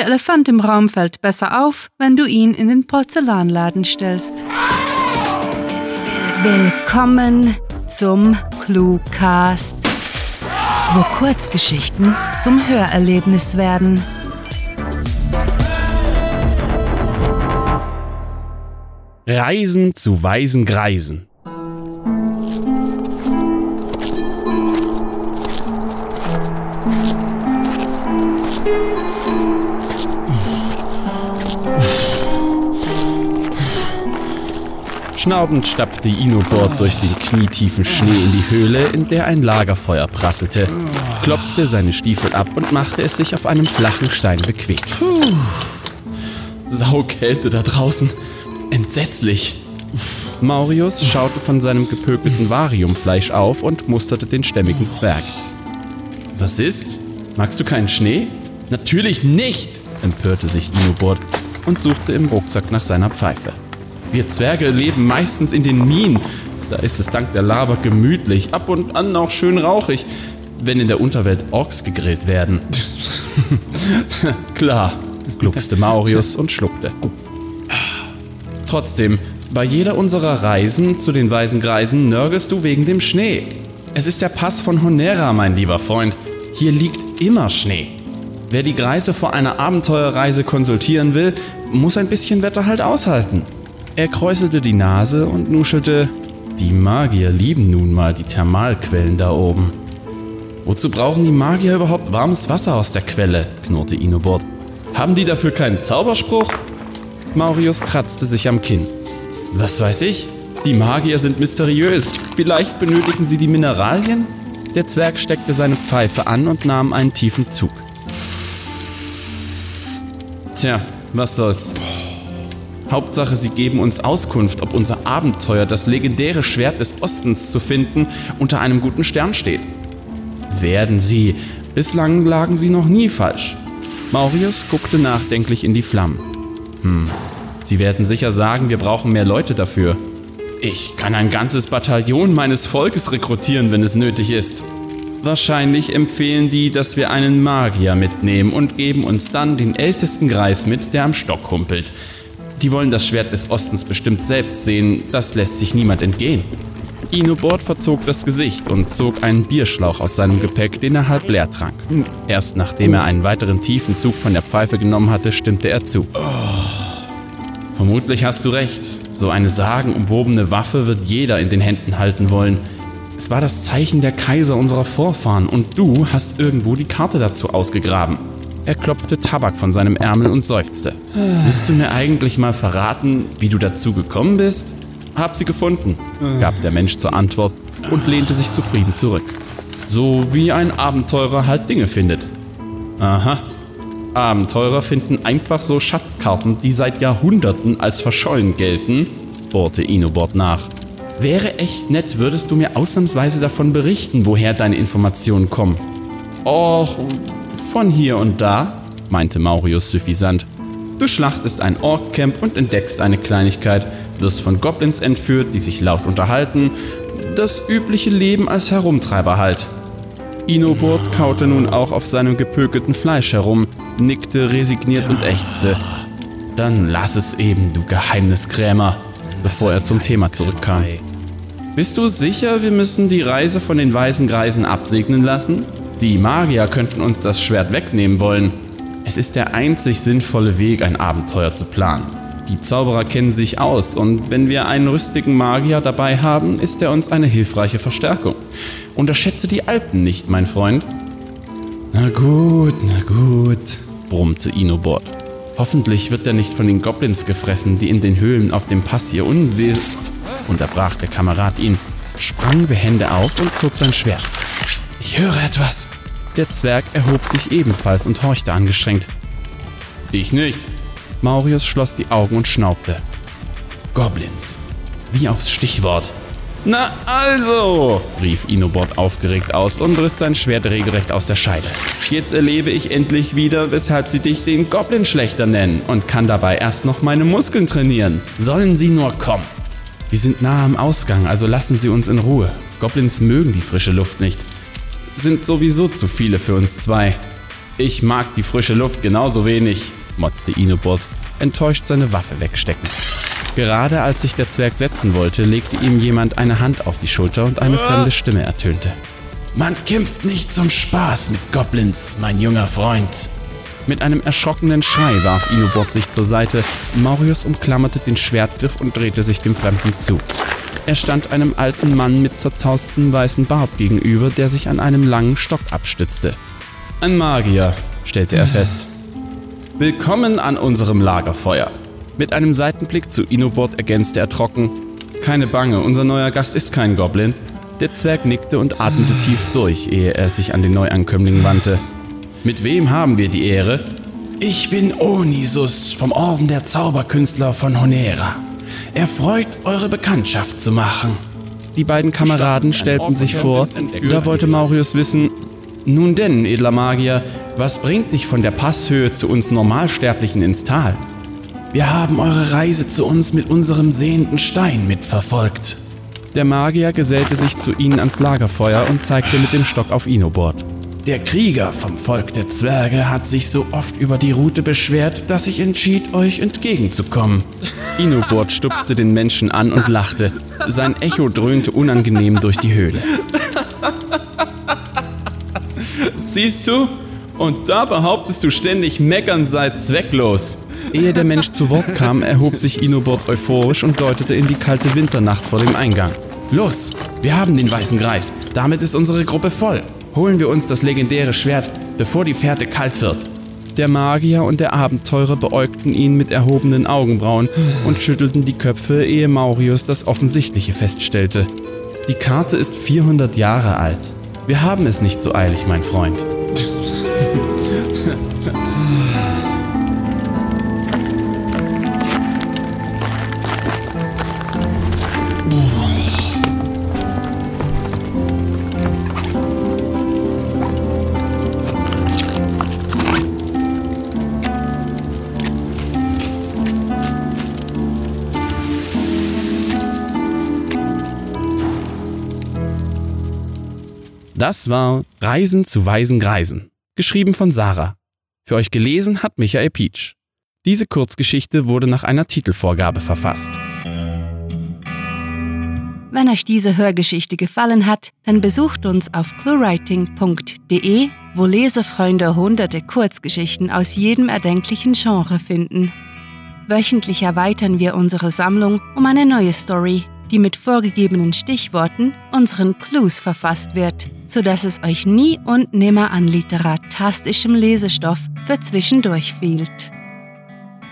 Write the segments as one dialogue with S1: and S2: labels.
S1: Der Elefant im Raum fällt besser auf, wenn du ihn in den Porzellanladen stellst. Willkommen zum Cluecast, wo Kurzgeschichten zum Hörerlebnis werden.
S2: Reisen zu weisen Greisen. Schnaubend stapfte Inobord durch den knietiefen Schnee in die Höhle, in der ein Lagerfeuer prasselte, klopfte seine Stiefel ab und machte es sich auf einem flachen Stein bequem. Puh. Saukälte da draußen. Entsetzlich. Maurius schaute von seinem gepökelten Variumfleisch auf und musterte den stämmigen Zwerg. Was ist? Magst du keinen Schnee? Natürlich nicht, empörte sich Inobord und suchte im Rucksack nach seiner Pfeife. Wir Zwerge leben meistens in den Minen. Da ist es dank der Lava gemütlich, ab und an auch schön rauchig, wenn in der Unterwelt Orks gegrillt werden. Klar, gluckste Maurius und schluckte. Trotzdem, bei jeder unserer Reisen zu den Weisen Greisen nörgelst du wegen dem Schnee. Es ist der Pass von Honera, mein lieber Freund. Hier liegt immer Schnee. Wer die Greise vor einer Abenteuerreise konsultieren will, muss ein bisschen Wetter halt aushalten. Er kräuselte die Nase und nuschelte, die Magier lieben nun mal die Thermalquellen da oben. Wozu brauchen die Magier überhaupt warmes Wasser aus der Quelle? knurrte Inobord. Haben die dafür keinen Zauberspruch? Maurius kratzte sich am Kinn. Was weiß ich? Die Magier sind mysteriös. Vielleicht benötigen sie die Mineralien? Der Zwerg steckte seine Pfeife an und nahm einen tiefen Zug. Tja, was soll's. Hauptsache, sie geben uns Auskunft, ob unser Abenteuer, das legendäre Schwert des Ostens zu finden, unter einem guten Stern steht. Werden sie. Bislang lagen sie noch nie falsch. Maurius guckte nachdenklich in die Flammen. Hm, sie werden sicher sagen, wir brauchen mehr Leute dafür. Ich kann ein ganzes Bataillon meines Volkes rekrutieren, wenn es nötig ist. Wahrscheinlich empfehlen die, dass wir einen Magier mitnehmen und geben uns dann den ältesten Greis mit, der am Stock humpelt. Die wollen das Schwert des Ostens bestimmt selbst sehen, das lässt sich niemand entgehen. Inobord verzog das Gesicht und zog einen Bierschlauch aus seinem Gepäck, den er halb leer trank. Erst nachdem er einen weiteren tiefen Zug von der Pfeife genommen hatte, stimmte er zu. Oh. Vermutlich hast du recht. So eine sagenumwobene Waffe wird jeder in den Händen halten wollen. Es war das Zeichen der Kaiser unserer Vorfahren und du hast irgendwo die Karte dazu ausgegraben. Er klopfte Tabak von seinem Ärmel und seufzte. Willst du mir eigentlich mal verraten, wie du dazu gekommen bist? Hab sie gefunden, gab der Mensch zur Antwort und lehnte sich zufrieden zurück. So wie ein Abenteurer halt Dinge findet. Aha. Abenteurer finden einfach so Schatzkarten, die seit Jahrhunderten als verschollen gelten, bohrte Inobord nach. Wäre echt nett, würdest du mir ausnahmsweise davon berichten, woher deine Informationen kommen. Och, von hier und da, meinte Maurius suffisant. Du schlachtest ein Ork-Camp und entdeckst eine Kleinigkeit, wirst von Goblins entführt, die sich laut unterhalten. Das übliche Leben als Herumtreiber halt. Inoburt kaute nun auch auf seinem gepökelten Fleisch herum, nickte resigniert und ächzte. Dann lass es eben, du Geheimniskrämer, bevor er zum Thema zurückkam. Bist du sicher, wir müssen die Reise von den weißen Greisen absegnen lassen? Die Magier könnten uns das Schwert wegnehmen wollen. Es ist der einzig sinnvolle Weg, ein Abenteuer zu planen. Die Zauberer kennen sich aus und wenn wir einen rüstigen Magier dabei haben, ist er uns eine hilfreiche Verstärkung. Unterschätze die Alpen nicht, mein Freund. Na gut, na gut, brummte Inobord. Hoffentlich wird er nicht von den Goblins gefressen, die in den Höhlen auf dem Pass hier unwisst, unterbrach der Kamerad ihn, sprang behende auf und zog sein Schwert. Ich höre etwas. Der Zwerg erhob sich ebenfalls und horchte angestrengt. Ich nicht. Maurius schloss die Augen und schnaubte. Goblins. Wie aufs Stichwort. Na also, rief Inobot aufgeregt aus und riss sein Schwert regelrecht aus der Scheide. Jetzt erlebe ich endlich wieder, weshalb sie dich den Goblin-Schlechter nennen und kann dabei erst noch meine Muskeln trainieren. Sollen sie nur kommen. Wir sind nah am Ausgang, also lassen Sie uns in Ruhe. Goblins mögen die frische Luft nicht sind sowieso zu viele für uns zwei. Ich mag die frische Luft genauso wenig, motzte Inobot, enttäuscht seine Waffe wegstecken. Gerade als sich der Zwerg setzen wollte, legte ihm jemand eine Hand auf die Schulter und eine fremde Stimme ertönte. Man kämpft nicht zum Spaß mit Goblins, mein junger Freund. Mit einem erschrockenen Schrei warf Inobot sich zur Seite. Maurius umklammerte den Schwertgriff und drehte sich dem Fremden zu. Er stand einem alten Mann mit zerzaustem weißen Bart gegenüber, der sich an einem langen Stock abstützte. Ein Magier, stellte er fest. Willkommen an unserem Lagerfeuer. Mit einem Seitenblick zu Inobot ergänzte er trocken: Keine Bange, unser neuer Gast ist kein Goblin. Der Zwerg nickte und atmete tief durch, ehe er sich an den Neuankömmling wandte. Mit wem haben wir die Ehre? Ich bin Onisus vom Orden der Zauberkünstler von Honera. Erfreut, eure Bekanntschaft zu machen. Die beiden Kameraden stellten sich vor. Da wollte Maurius wissen: Nun denn, edler Magier, was bringt dich von der Passhöhe zu uns Normalsterblichen ins Tal? Wir haben eure Reise zu uns mit unserem sehenden Stein mitverfolgt. Der Magier gesellte sich zu ihnen ans Lagerfeuer und zeigte mit dem Stock auf Inobord. Der Krieger vom Volk der Zwerge hat sich so oft über die Route beschwert, dass ich entschied, euch entgegenzukommen. Inobord stupste den Menschen an und lachte. Sein Echo dröhnte unangenehm durch die Höhle. Siehst du? Und da behauptest du ständig, meckern sei zwecklos. Ehe der Mensch zu Wort kam, erhob sich Inobord euphorisch und deutete in die kalte Winternacht vor dem Eingang. Los, wir haben den weißen Greis. Damit ist unsere Gruppe voll. Holen wir uns das legendäre Schwert, bevor die Fährte kalt wird. Der Magier und der Abenteurer beäugten ihn mit erhobenen Augenbrauen und schüttelten die Köpfe, ehe Maurius das Offensichtliche feststellte. Die Karte ist 400 Jahre alt. Wir haben es nicht so eilig, mein Freund. Das war Reisen zu weisen Greisen, geschrieben von Sarah. Für euch gelesen hat Michael Pietsch. Diese Kurzgeschichte wurde nach einer Titelvorgabe verfasst.
S1: Wenn euch diese Hörgeschichte gefallen hat, dann besucht uns auf cluewriting.de, wo Lesefreunde hunderte Kurzgeschichten aus jedem erdenklichen Genre finden. Wöchentlich erweitern wir unsere Sammlung um eine neue Story, die mit vorgegebenen Stichworten, unseren Clues verfasst wird, sodass es euch nie und nimmer an literatastischem Lesestoff für zwischendurch fehlt.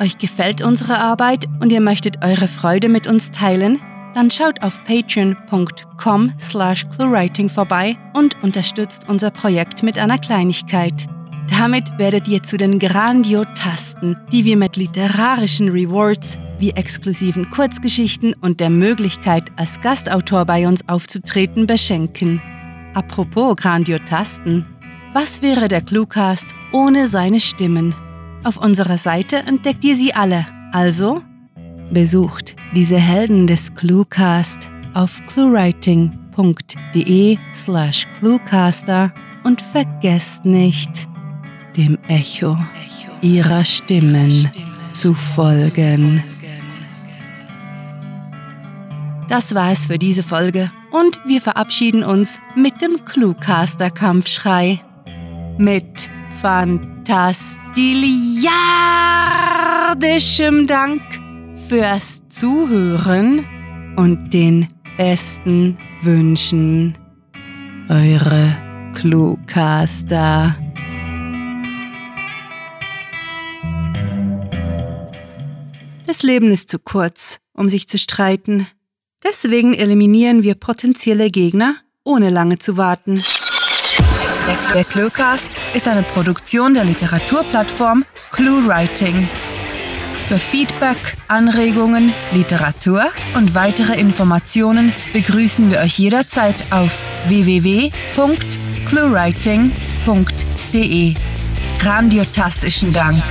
S1: Euch gefällt unsere Arbeit und ihr möchtet eure Freude mit uns teilen? Dann schaut auf patreon.com slash cluewriting vorbei und unterstützt unser Projekt mit einer Kleinigkeit. Damit werdet ihr zu den Grandiotasten, die wir mit literarischen Rewards wie exklusiven Kurzgeschichten und der Möglichkeit, als Gastautor bei uns aufzutreten, beschenken. Apropos Grandiotasten. Was wäre der Cluecast ohne seine Stimmen? Auf unserer Seite entdeckt ihr sie alle. Also besucht diese Helden des Cluecast auf cluewriting.de slash cluecaster und vergesst nicht, dem Echo ihrer Stimmen zu folgen. Das war es für diese Folge und wir verabschieden uns mit dem Cluecaster-Kampfschrei. Mit fantastiliardischem Dank fürs Zuhören und den besten Wünschen. Eure Cluecaster. Das Leben ist zu kurz, um sich zu streiten. Deswegen eliminieren wir potenzielle Gegner, ohne lange zu warten.
S3: Der Cluecast ist eine Produktion der Literaturplattform ClueWriting. Für Feedback, Anregungen, Literatur und weitere Informationen begrüßen wir euch jederzeit auf www.cluewriting.de. Grandiotastischen Dank.